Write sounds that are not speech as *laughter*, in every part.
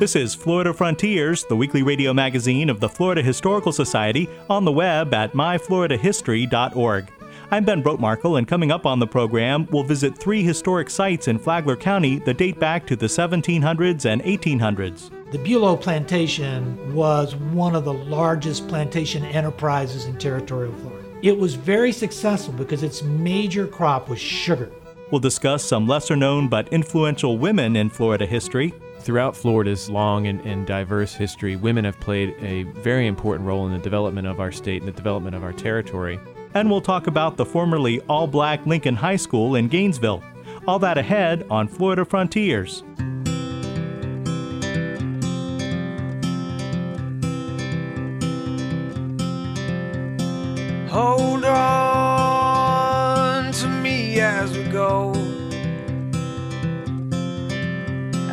This is Florida Frontiers, the weekly radio magazine of the Florida Historical Society, on the web at myfloridahistory.org. I'm Ben Brotemarkle, and coming up on the program, we'll visit three historic sites in Flagler County that date back to the 1700s and 1800s. The Bulow Plantation was one of the largest plantation enterprises in territorial Florida. It was very successful because its major crop was sugar. We'll discuss some lesser known but influential women in Florida history. Throughout Florida's long and, and, diverse history, women have played a very important role in the development of our state and the development of our territory. And we'll talk about the formerly all black Lincoln High School in Gainesville. All that ahead on Florida Frontiers.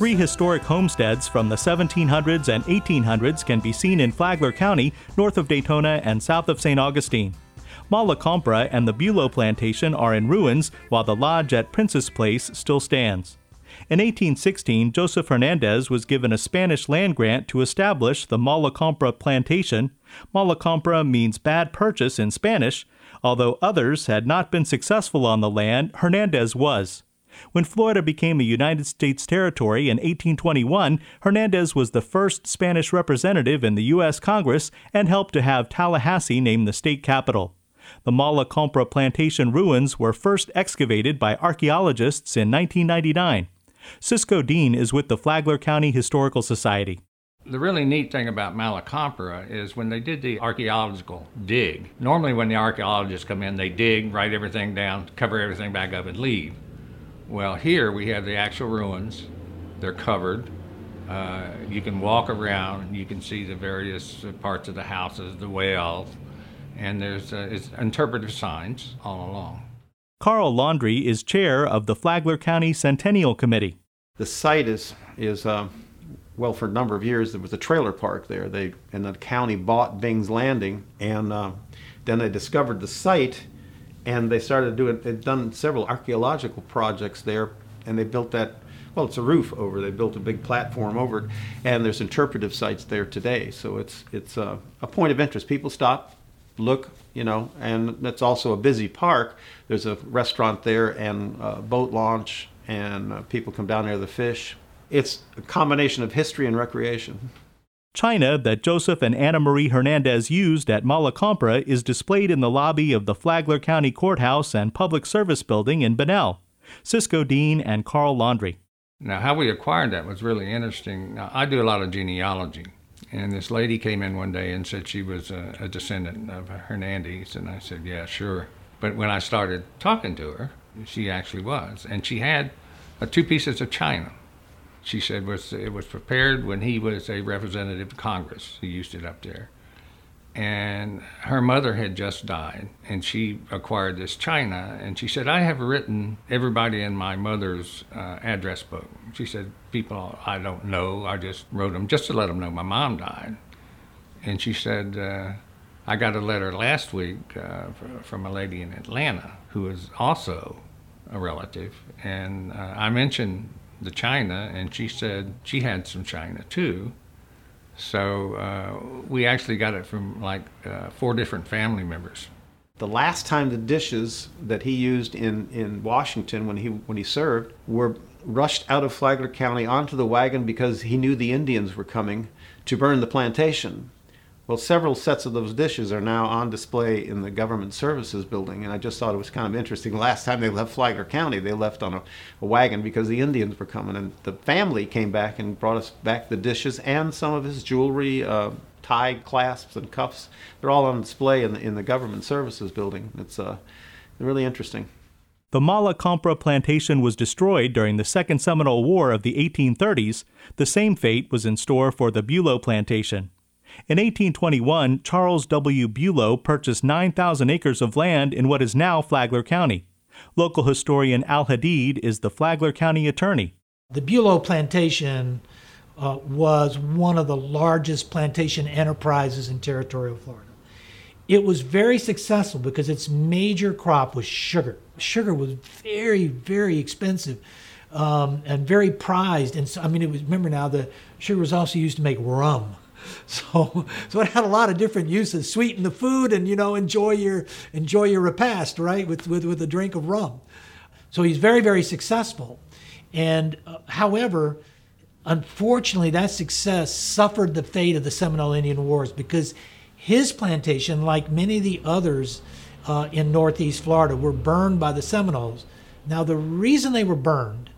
Three historic homesteads from the 1700s and 1800s can be seen in Flagler County, north of Daytona and south of St. Augustine. Mala Compra and the Bulow Plantation are in ruins, while the lodge at Princess Place still stands. In 1816, Joseph Hernandez was given a Spanish land grant to establish the Mala Compra Plantation. Mala Compra means bad purchase in Spanish. Although others had not been successful on the land, Hernandez was. When Florida became a United States territory in 1821, Hernandez was the first Spanish representative in the U.S. Congress and helped to have Tallahassee named the state capital. The Mala Compra plantation ruins were first excavated by archaeologists in 1999. Sisco Deen is with the Flagler County Historical Society. The really neat thing about Malacompra is when they did the archaeological dig, normally when the archaeologists come in, they dig, write everything down, cover everything back up, and leave. Well, here we have the actual ruins. They're covered. Uh, you can walk around. You can see the various parts of the houses, the wells, and there's uh, interpretive signs all along. Carl Laundrie is chair of the Flagler County Centennial Committee. The site is is uh, well for a number of years there was a trailer park there. They and the county bought Bing's Landing, and uh, then they discovered the site and they started doing they'd done several archaeological projects there and they built that well it's a roof over they built a big platform over it and there's interpretive sites there today. So it's it's a, a point of interest. People stop look you know and that's also a busy park. There's a restaurant there and a boat launch and uh, people come down there to fish. It's a combination of history and recreation China that Joseph and Anna Marie Hernandez used at Malacompra is displayed in the lobby of the Flagler County Courthouse and Public Service Building in Bunnell. Sisco Deen and Carl Laundrie. Now, how we acquired that was really interesting. Now, I do a lot of genealogy, and this lady came in one day and said she was a, a descendant of Hernandez, and I said, "Yeah, sure." But when I started talking to her, she actually was, and she had uh, two pieces of china she said was it was prepared when he was a representative of Congress. He used it up there. And her mother had just died, and she acquired this china. And she said, I have written everybody in my mother's uh, address book. She said, People I don't know, I just wrote them just to let them know my mom died. And she said, uh, I got a letter last week uh, from a lady in Atlanta who is also a relative. And uh, I mentioned the china, and she said she had some china too. So uh, we actually got it from like uh, four different family members. The last time the dishes that he used in, in Washington when he when he served were rushed out of Flagler County onto the wagon because he knew the Indians were coming to burn the plantation. Well, several sets of those dishes are now on display in the Government Services Building, and I just thought it was kind of interesting. *laughs* Last time they left Flagler County, they left on a, a, wagon because the Indians were coming, and the family came back and brought us back the dishes and some of his jewelry, uh, tie clasps and cuffs. They're all on display in the, in the Government Services Building. It's uh, really interesting. The Mala Compra plantation was destroyed during the Second Seminole War of the 1830s. The same fate was in store for the Bulow plantation. In 1821, Charles W. Bulow purchased 9,000 acres of land in what is now Flagler County. Local historian Al Hadeed is the Flagler County attorney. The Bulow plantation uh, was one of the largest plantation enterprises in territorial Florida. It was very successful because its major crop was sugar. Sugar was very, very expensive um, and very prized. And so, I mean, it was remember now the sugar was also used to make rum. *laughs* So, so it had a lot of different uses: sweeten the food, and you know, enjoy your enjoy your repast, right, with with with a drink of rum. So he's very very successful, and uh, however, unfortunately, that success suffered the fate of the Seminole Indian Wars because his plantation, like many of the others uh, in Northeast Florida, were burned by the Seminoles. Now, the reason they were burned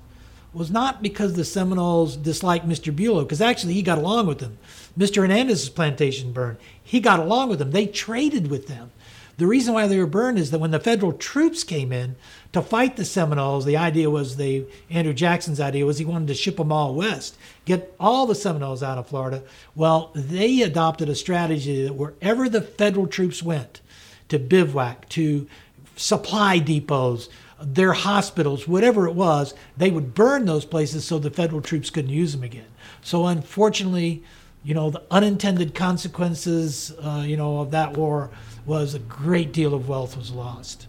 was not because the Seminoles disliked Mr. Bulow, because actually he got along with them. Mr. Hernandez's plantation burned. He got along with them. They traded with them. The reason why they were burned is that when the federal troops came in to fight the Seminoles, the idea was the Andrew Jackson's idea was he wanted to ship them all west, get all the Seminoles out of Florida. Well, they adopted a strategy that wherever the federal troops went to bivouac, to supply depots, their hospitals, whatever it was, they would burn those places so the federal troops couldn't use them again. So unfortunately, you know, the unintended consequences, uh, you know, of that war was a great deal of wealth was lost.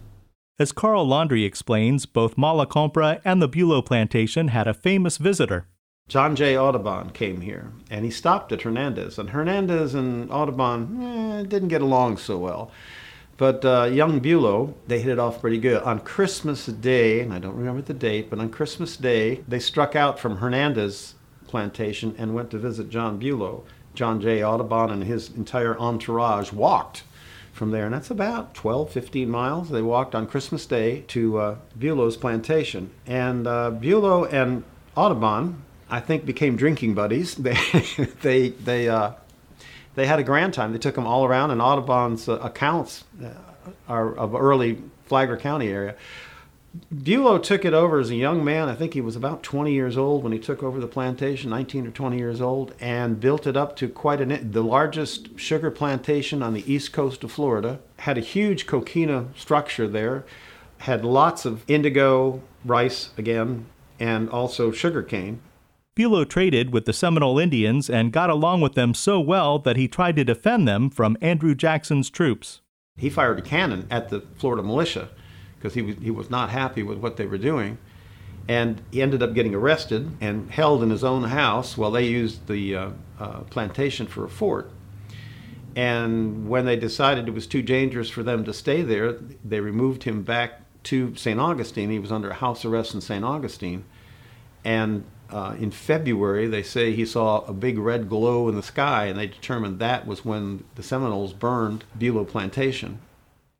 As Carl Laundrie explains, both Mala Compra and the Bulow plantation had a famous visitor. John J. Audubon came here, and he stopped at Hernandez. And Hernandez and Audubon eh, didn't get along so well. But uh, young Bulow, they hit it off pretty good. On Christmas Day, and I don't remember the date, but on Christmas Day, they struck out from Hernandez plantation and went to visit John Bulow. John J. Audubon and his entire entourage walked from there, and that's about 12, 15 miles. They walked on Christmas Day to uh, Bulow's plantation. And uh, Bulow and Audubon, I think, became drinking buddies. *laughs* They, they, they, uh, they had a grand time. They took them all around, and Audubon's uh, accounts uh, are of early Flagler County area Bulow took it over as a young man. I think he was about 20 years old when he took over the plantation, 19 or 20 years old, and built it up to quite an the largest sugar plantation on the east coast of Florida. Had a huge coquina structure there, had lots of indigo, rice again, and also sugar cane. Bulow traded with the Seminole Indians and got along with them so well that he tried to defend them from Andrew Jackson's troops. He fired a cannon at the Florida militia because he was, he was not happy with what they were doing. And he ended up getting arrested and held in his own house while they used the uh, uh, plantation for a fort. And when they decided it was too dangerous for them to stay there, they removed him back to St. Augustine. He was under house arrest in St. Augustine. And uh, in February, they say he saw a big red glow in the sky, and they determined that was when the Seminoles burned Bulow Plantation.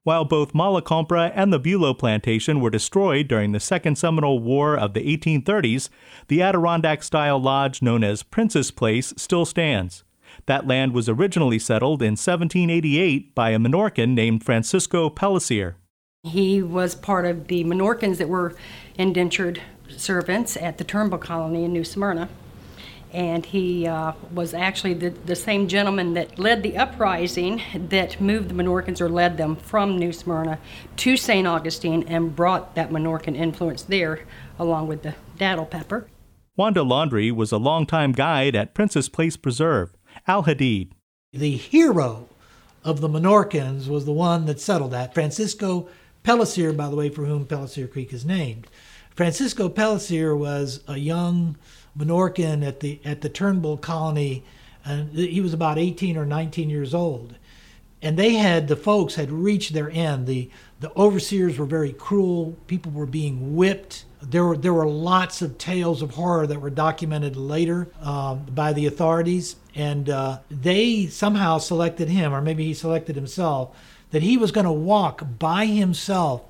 While both Mala Compra and the Bulow plantation were destroyed during the Second Seminole War of the 1830s, the Adirondack style lodge known as Princess Place still stands. That land was originally settled in 1788 by a Minorcan named Francisco Pellicer. He was part of the Minorcans that were indentured servants at the Turnbull colony in New Smyrna and he uh, was actually the, the same gentleman that led the uprising that moved the Minorcans or led them from New Smyrna to St. Augustine and brought that Minorcan influence there along with the datil pepper. Wanda Laundrie was a longtime guide at Princess Place Preserve, Al Hadeed. The hero of the Minorcans was the one that settled that, Francisco Pellicer, by the way, for whom Pellicer Creek is named. Francisco Pellicer was a young Minorcan at the at the Turnbull colony, and he was about 18 or 19 years old. and they had the folks had reached their end. The the overseers were very cruel. People were being whipped. There were there were lots of tales of horror that were documented later um, by the authorities, and uh, they somehow selected him, or maybe he selected himself, that he was going to walk by himself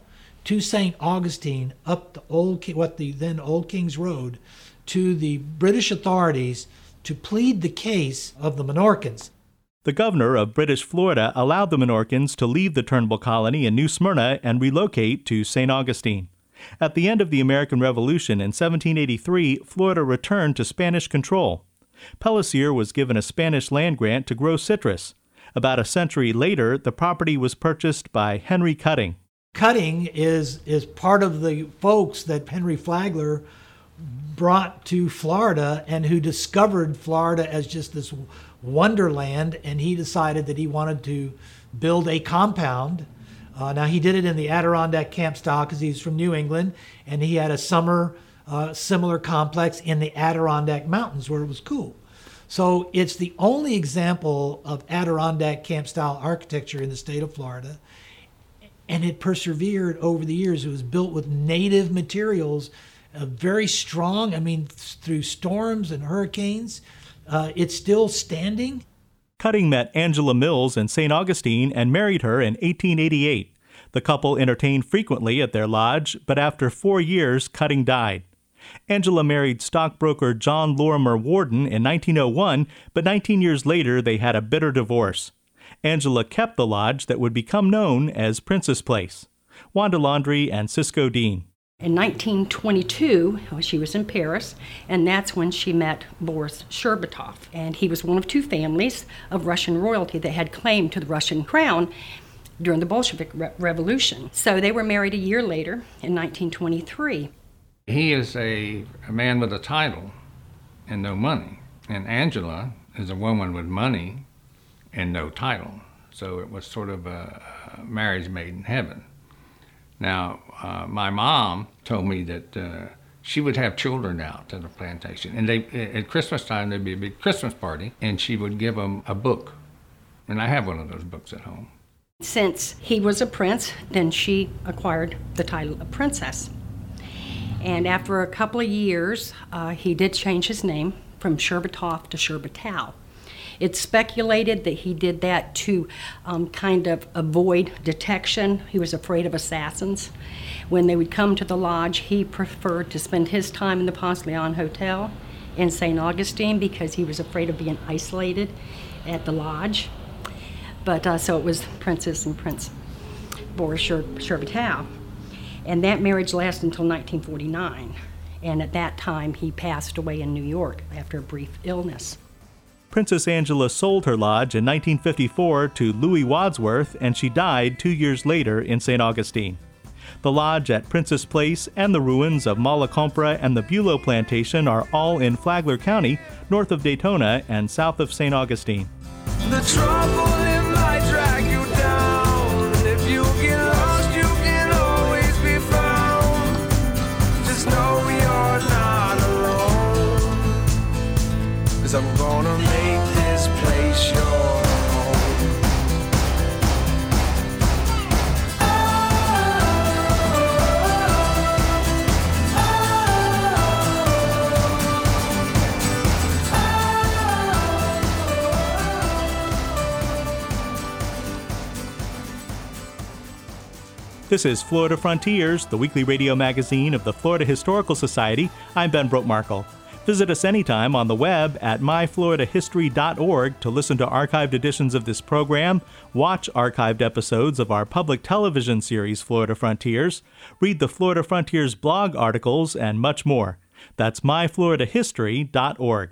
to St. Augustine up the old what the then Old King's Road to the British authorities to plead the case of the Minorcans. The governor of British Florida allowed the Minorcans to leave the Turnbull colony in New Smyrna and relocate to St. Augustine. At the end of the American Revolution in 1783, Florida returned to Spanish control. Pellicer was given a Spanish land grant to grow citrus. About a century later, the property was purchased by Henry Cutting. Cutting is is part of the folks that Henry Flagler brought to Florida and who discovered Florida as just this wonderland. And he decided that he wanted to build a compound. Uh, now, he did it in the Adirondack camp style because he's from New England and he had a summer uh, similar complex in the Adirondack Mountains where it was cool. So it's the only example of Adirondack camp style architecture in the state of Florida. And it persevered over the years. It was built with native materials uh, very strong. I mean, through storms and hurricanes, uh, it's still standing. Cutting met Angela Mills in St. Augustine and married her in 1888. The couple entertained frequently at their lodge, but after four years, Cutting died. Angela married stockbroker John Lorimer Warden in 1901, but 19 years later they had a bitter divorce. Angela kept the lodge that would become known as Princess Place. Wanda Laundrie and Sisco Deen. In 1922, she was in Paris, and that's when she met Boris Sherbatov. And he was one of two families of Russian royalty that had claim to the Russian crown during the Bolshevik Re- Revolution. So they were married a year later in 1923. He is a, a man with a title and no money, and Angela is a woman with money and no title. So it was sort of a, marriage made in heaven. Now, uh, my mom told me that uh, she would have children out to the plantation, and they at Christmas time there'd be a big Christmas party, and she would give them a book, and I have one of those books at home. Since he was a prince, then she acquired the title of princess. And after a couple of years, uh, he did change his name from Sherbatov to Sherbatow. It's speculated that he did that to um, kind of avoid detection. He was afraid of assassins. When they would come to the lodge, he preferred to spend his time in the Ponce Leon Hotel in St. Augustine because he was afraid of being isolated at the lodge. But uh, so it was Princess and Prince Boris Sherbatow. And that marriage lasted until 1949. And at that time, he passed away in New York after a brief illness. Princess Angela sold her lodge in 1954 to Louis Wadsworth, and she died two years later in St. Augustine. The lodge at Princess Place and the ruins of Malacompra and the Bulow Plantation are all in Flagler County, north of Daytona and south of St. Augustine. This is Florida Frontiers, the weekly radio magazine of the Florida Historical Society. I'm Ben Brotemarkle. Visit us anytime on the web at myfloridahistory.org to listen to archived editions of this program, watch archived episodes of our public television series Florida Frontiers, read the Florida Frontiers blog articles, and much more. That's myfloridahistory.org.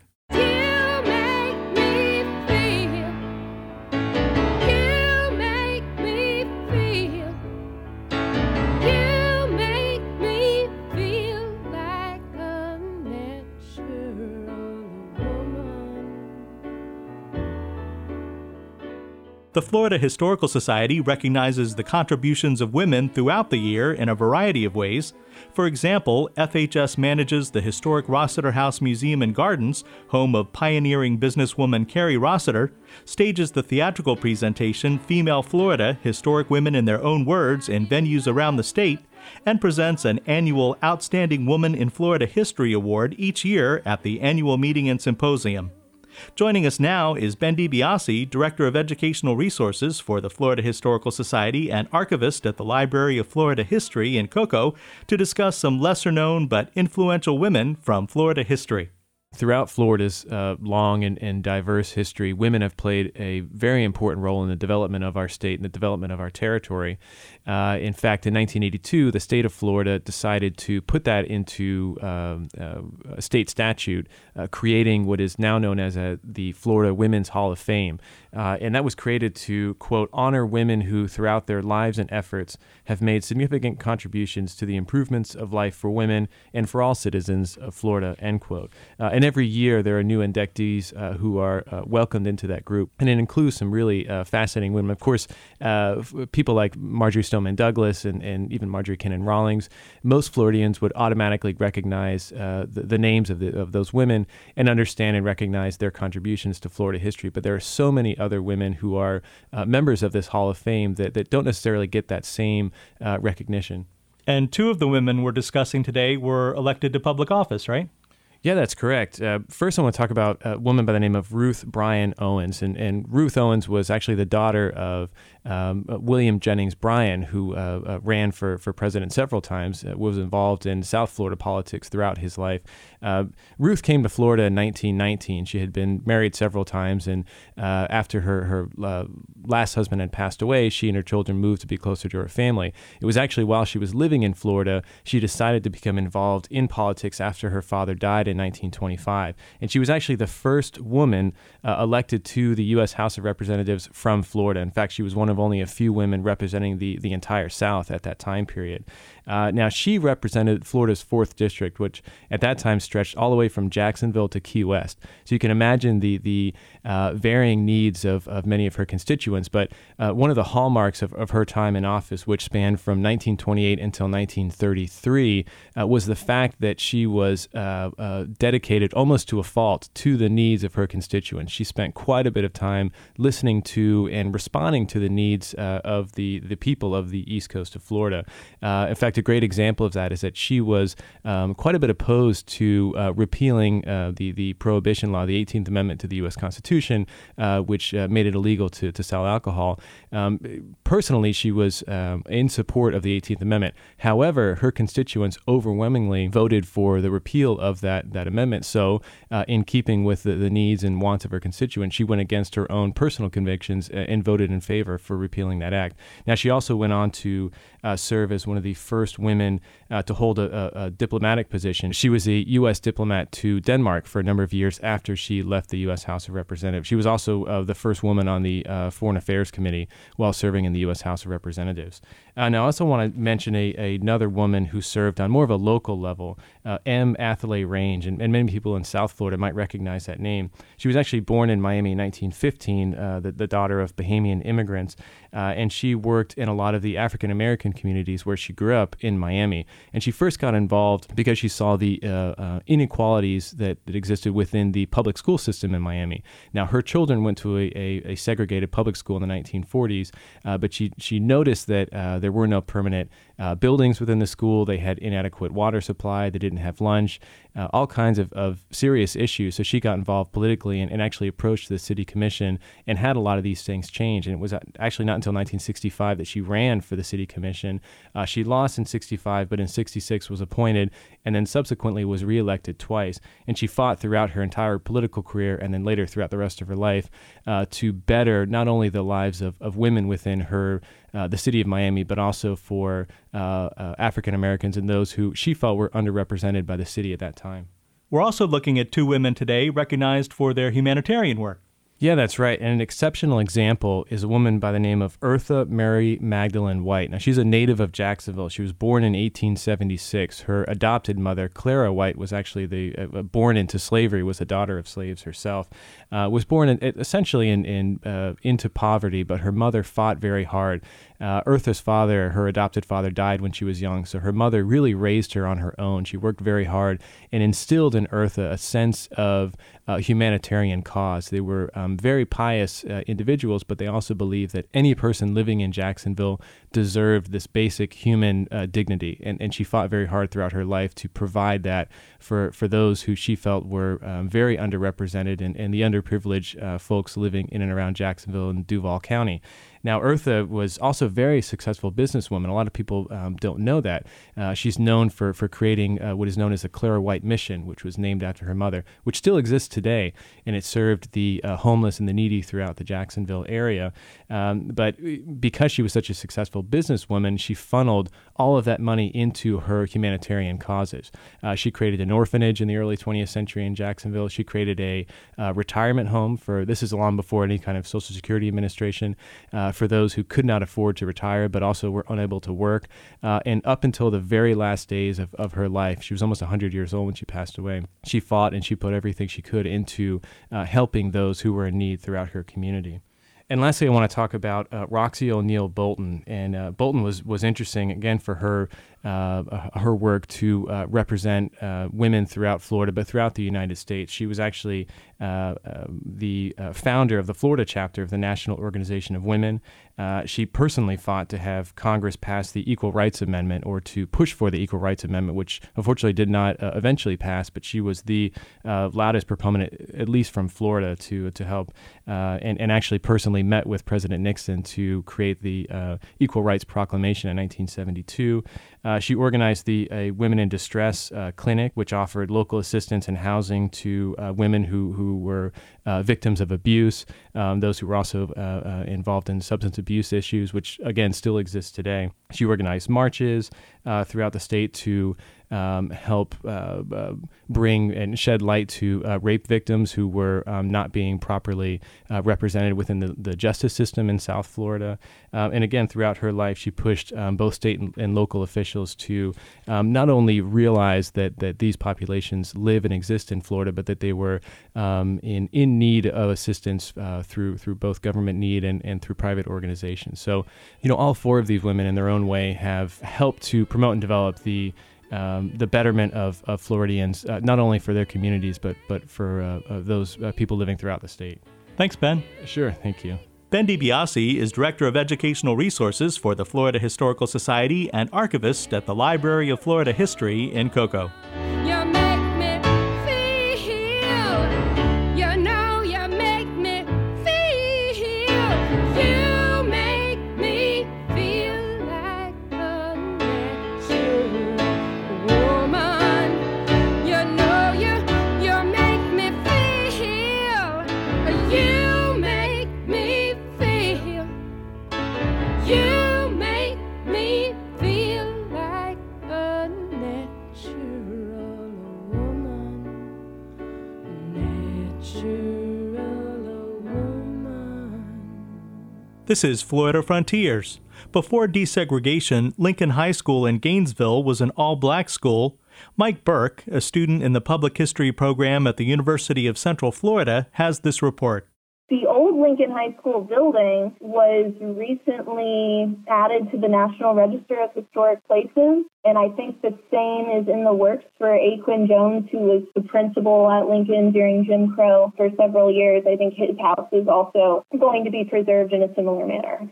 The Florida Historical Society recognizes the contributions of women throughout the year in a variety of ways. For example, FHS manages the historic Rossiter House Museum and Gardens, home of pioneering businesswoman Carrie Rossiter, stages the theatrical presentation Female Florida Historic Women in Their Own Words in venues around the state, and presents an annual Outstanding Woman in Florida History Award each year at the annual meeting and symposium. Joining us now is Ben DiBiase, Director of Educational Resources for the Florida Historical Society and archivist at the Library of Florida History in Cocoa, to discuss some lesser known but influential women from Florida history. Throughout Florida's uh, long and, and, diverse history, women have played a very important role in the development of our state and the development of our territory. Uh, in fact, in 1982, the state of Florida decided to put that into um, uh, a state statute, uh, creating what is now known as a, the Florida Women's Hall of Fame. Uh, and that was created to, quote, honor women who, throughout their lives and efforts, have made significant contributions to the improvements of life for women and for all citizens of Florida, end quote. Uh, and every year there are new inductees uh, who are welcomed into that group. And it includes some really fascinating women. Of course, people like Marjory Stoneman Douglas and, and even Marjorie Kinnan Rawlings, most Floridians would automatically recognize uh, the, the, names of, the, of those women and understand and recognize their contributions to Florida history. But there are so many other women who are uh, members of this Hall of Fame that, that don't necessarily get that same uh, recognition. And two of the women we're discussing today were elected to public office, right? Yeah, that's correct. Uh, first, I want to talk about a woman by the name of Ruth Bryan Owens. And, and Ruth Owens was actually the daughter of um, uh, William Jennings Bryan, who uh, uh, ran for, for president several times, uh, was involved in South Florida politics throughout his life. Uh, Ruth came to Florida in 1919. She had been married several times, and uh, after her, her last husband had passed away, she and her children moved to be closer to her family. It was actually while she was living in Florida, she decided to become involved in politics after her father died in 1925. And she was actually the first woman elected to the U.S. House of Representatives from Florida. In fact, she was one of only a few women representing the, the entire South at that time period. Uh, now, she represented Florida's 4th District, which at that time stretched all the way from Jacksonville to Key West. So you can imagine the, the uh, varying needs of, of many of her constituents. But uh, one of the hallmarks of, of her time in office, which spanned from 1928 until 1933, uh, was the fact that she was uh, uh, dedicated almost to a fault to the needs of her constituents. She spent quite a bit of time listening to and responding to the needs of the, the people of the east coast of Florida. in fact, fact, a great example of that is that she was um, quite a bit opposed to uh, repealing uh, the the prohibition law, the 18th Amendment to the U.S. Constitution, uh, which uh, made it illegal to, to sell alcohol. Um, personally, she was um, in support of the 18th Amendment. However, her constituents overwhelmingly voted for the repeal of that that amendment. So, uh, in keeping with the, the, needs and wants of her constituents, she went against her own personal convictions uh, and voted in favor for repealing that act. Now, she also went on to serve as one of the first women uh, to hold a, a, a, diplomatic position. She was a U.S. diplomat to Denmark for a number of years after she left the U.S. House of Representatives. She was also uh, the first woman on the uh, Foreign Affairs Committee while serving in the U.S. House of Representatives. Uh, now, I also want to mention a, a, another woman who served on more of a local level, uh, M. Athalie Range, and, and, many people in South Florida might recognize that name. She was actually born in Miami in 1915, uh, the, the, daughter of Bahamian immigrants, uh, and she worked in a lot of the African American communities where she grew up in Miami. And she first got involved because she saw the uh, uh, inequalities that, that existed within the public school system in Miami. Now, her children went to a, a, a segregated public school in the 1940s, but she, she noticed that there were no permanent uh, buildings within the school. They had inadequate water supply. They didn't have lunch, uh, all kinds of, of serious issues. So she got involved politically and, and, actually approached the city commission and had a lot of these things change. And it was actually not until 1965 that she ran for the city commission. Uh, she lost in 65, but in 66 was appointed and then subsequently was reelected twice. And she fought throughout her entire political career and then later throughout the rest of her life uh, to better not only the lives of, of women within her uh, the city of Miami, but also for uh, uh, African Americans and those who she felt were underrepresented by the city at that time. We're also looking at two women today recognized for their humanitarian work. Yeah, that's right. And an exceptional example is a woman by the name of Eartha Mary Magdalene White. Now, she's a native of Jacksonville. She was born in 1876. Her adopted mother, Clara White, was actually the uh, uh, born into slavery, was a daughter of slaves herself. Uh, was born in, essentially in, in uh, into poverty, but her mother fought very hard. Uh, Eartha's father, her adopted father, died when she was young, so her mother really raised her on her own. She worked very hard and instilled in Eartha a sense of uh, humanitarian cause. They were um, very pious uh, individuals, but they also believed that any person living in Jacksonville deserved this basic human uh, dignity. And, and she fought very hard throughout her life to provide that for, for those who she felt were um, very underrepresented and, and the underprivileged uh, folks living in and around Jacksonville and Duval County. Now, Eartha was also a very successful businesswoman. A lot of people um, don't know that. Uh, she's known for, for creating uh, what is known as the Clara White Mission, which was named after her mother, which still exists today, and it served the uh, homeless and the needy throughout the Jacksonville area. Um, but uh, because she was such a successful businesswoman, she funneled all of that money into her humanitarian causes. Uh, she created an orphanage in the early 20th century in Jacksonville. She created a uh, retirement home for this is long before any kind of Social Security Administration for those who could not afford to retire but also were unable to work. Uh, and up until the very last days of, of her life, she was almost 100 years old when she passed away. She fought and she put everything she could into uh, helping those who were in need throughout her community. And lastly, I want to talk about uh, Roxcy O'Neal Bolton. And uh, Bolton was was interesting again for her her work to uh, represent uh, women throughout Florida, but throughout the United States. She was actually uh, um, the uh, founder of the Florida chapter of the National Organization of Women. Uh, she personally fought to have Congress pass the Equal Rights Amendment or to push for the Equal Rights Amendment, which unfortunately did not eventually pass, but she was the loudest proponent, at least from Florida, to, to help and, and actually personally met with President Nixon to create the Equal Rights Proclamation in 1972. Uh, she organized the a Women in Distress uh, clinic, which offered local assistance and housing to uh, women who, who were uh, victims of abuse, um, those who were also uh, uh, involved in substance abuse issues, which again still exists today. She organized marches throughout the state to um, help uh, uh, bring and shed light to uh, rape victims who were um, not being properly uh, represented within the, the, justice system in South Florida. Um, and again, throughout her life, she pushed um, both state and, and, local officials to um, not only realize that, that these populations live and exist in Florida, but that they were um, in, in need of assistance uh, through, through both government need and, and through private organizations. So, you know, all four of these women in their own way have helped to promote and develop the um, the betterment of, of Floridians, uh, not only for their communities, but, but for uh, those uh, people living throughout the state. Thanks, Ben. Sure, thank you. Ben DiBiase is Director of Educational Resources for the Florida Historical Society and archivist at the Library of Florida History in Cocoa. This is Florida Frontiers. Before desegregation, Lincoln High School in Gainesville was an all black school. Mike Burke, a student in the public history program at the University of Central Florida, has this report. The old Lincoln High School building was recently added to the National Register of Historic Places, and I think the same is in the works for A. Quinn Jones, who was the principal at Lincoln during Jim Crow for several years. I think his house is also going to be preserved in a similar manner.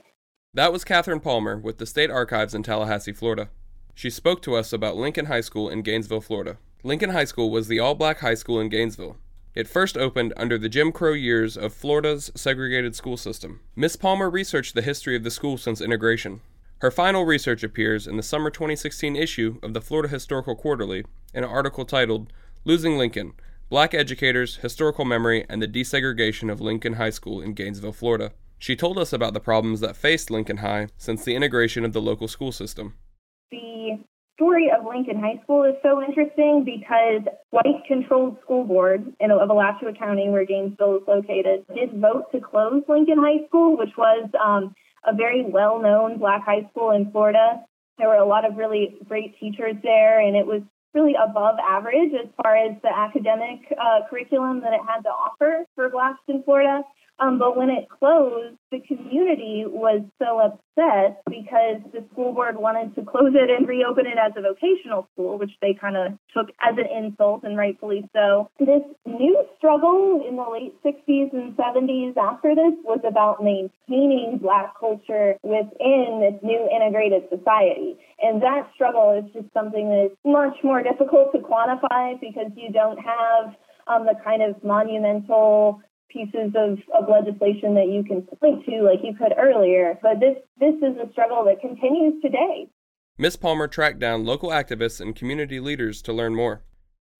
That was Catherine Palmer with the State Archives in Tallahassee, Florida. She spoke to us about Lincoln High School in Gainesville, Florida. Lincoln High School was the all black high school in Gainesville. It first opened under the Jim Crow years of Florida's segregated school system. Miss Palmer researched the history of the school since integration. Her final research appears in the summer 2016 issue of the Florida Historical Quarterly in an article titled Losing Lincoln Black Educators, Historical Memory, and the Desegregation of Lincoln High School in Gainesville, Florida. She told us about the problems that faced Lincoln High since the integration of the local school system. The story of Lincoln High School is so interesting because white controlled school board in, of Alachua County, where Gainesville is located, did vote to close Lincoln High School, which was um, a very well known black high school in Florida. There were a lot of really great teachers there, and it was really above average as far as the academic uh, curriculum that it had to offer for blacks in Florida. Um, but when it closed, the community was so upset because the school board wanted to close it and reopen it as a vocational school, which they kind of took as an insult, and rightfully so. This new struggle in the late 60s and 70s after this was about maintaining Black culture within this new integrated society. And that struggle is just something that is much more difficult to quantify because you don't have um, the kind of monumental pieces of, of legislation that you can point to like you could earlier. But this this is a struggle that continues today. Ms. Palmer tracked down local activists and community leaders to learn more.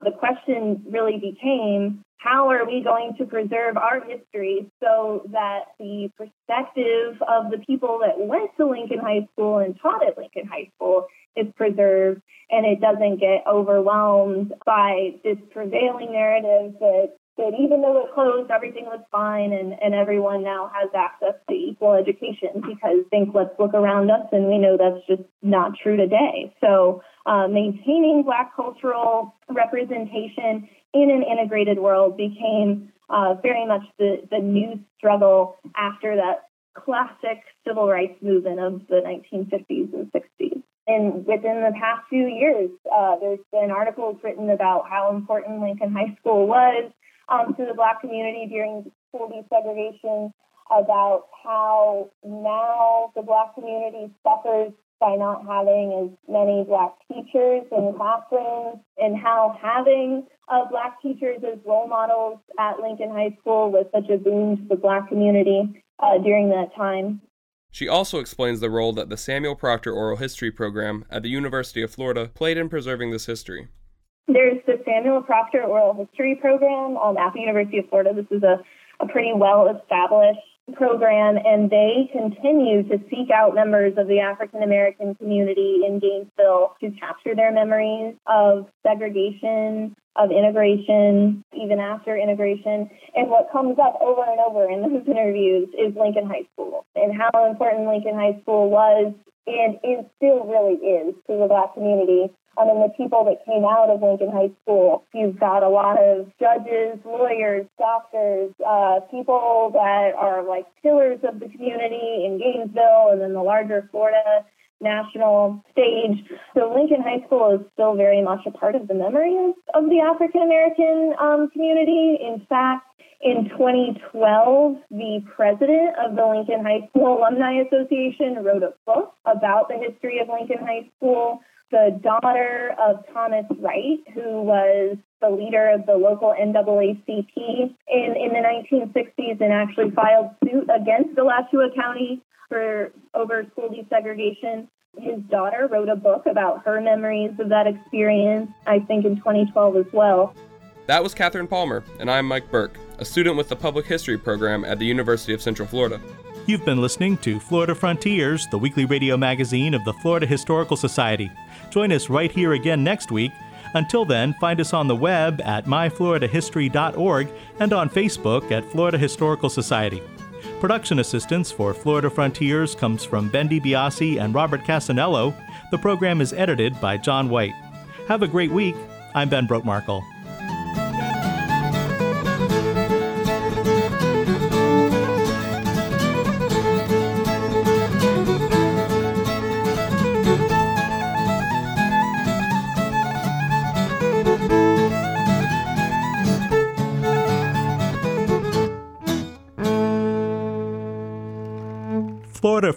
The question really became how are we going to preserve our history so that the perspective of the people that went to Lincoln High School and taught at Lincoln High School is preserved and it doesn't get overwhelmed by this prevailing narrative that that even though it closed, everything was fine and, and everyone now has access to equal education because think let's look around us and we know that's just not true today. So uh, maintaining Black cultural representation in an integrated world became uh, very much the, the new struggle after that classic civil rights movement of the 1950s and 60s. And within the past few years, uh, there's been articles written about how important Lincoln High School was um, to the Black community during school desegregation, about how now the Black community suffers by not having as many Black teachers in classrooms, and how having uh, Black teachers as role models at Lincoln High School was such a boon to the Black community uh, during that time. She also explains the role that the Samuel Proctor Oral History Program at the University of Florida played in preserving this history. There's the Samuel Proctor Oral History Program um, at the University of Florida. This is a, a pretty well established program, and they continue to seek out members of the African American community in Gainesville to capture their memories of segregation, of integration, even after integration. And what comes up over and over in those *laughs* interviews is Lincoln High School and how important Lincoln High School was and is still really is to the Black community I mean, the people that came out of Lincoln High School, you've got a lot of judges, lawyers, doctors, uh, people that are like pillars of the community in Gainesville and then the larger Florida national stage. So Lincoln High School is still very much a part of the memory of, of the African American um, community. In fact, in 2012, the president of the Lincoln High School Alumni Association wrote a book about the history of Lincoln High School the daughter of Thomas Wright, who was the leader of the local NAACP in, in the 1960s and actually filed suit against Alachua County for over school desegregation. His daughter wrote a book about her memories of that experience, I think in 2012 as well. That was Catherine Palmer, and I'm Mike Burke, a student with the Public History program at the University of Central Florida. You've been listening to Florida Frontiers, the weekly radio magazine of the Florida Historical Society. Join us right here again next week. Until then, find us on the web at myfloridahistory.org and on Facebook at Florida Historical Society. Production assistance for Florida Frontiers comes from Bendy DiBiase and Robert Cassanello. The program is edited by John White. Have a great week. I'm Ben Brotemarkle.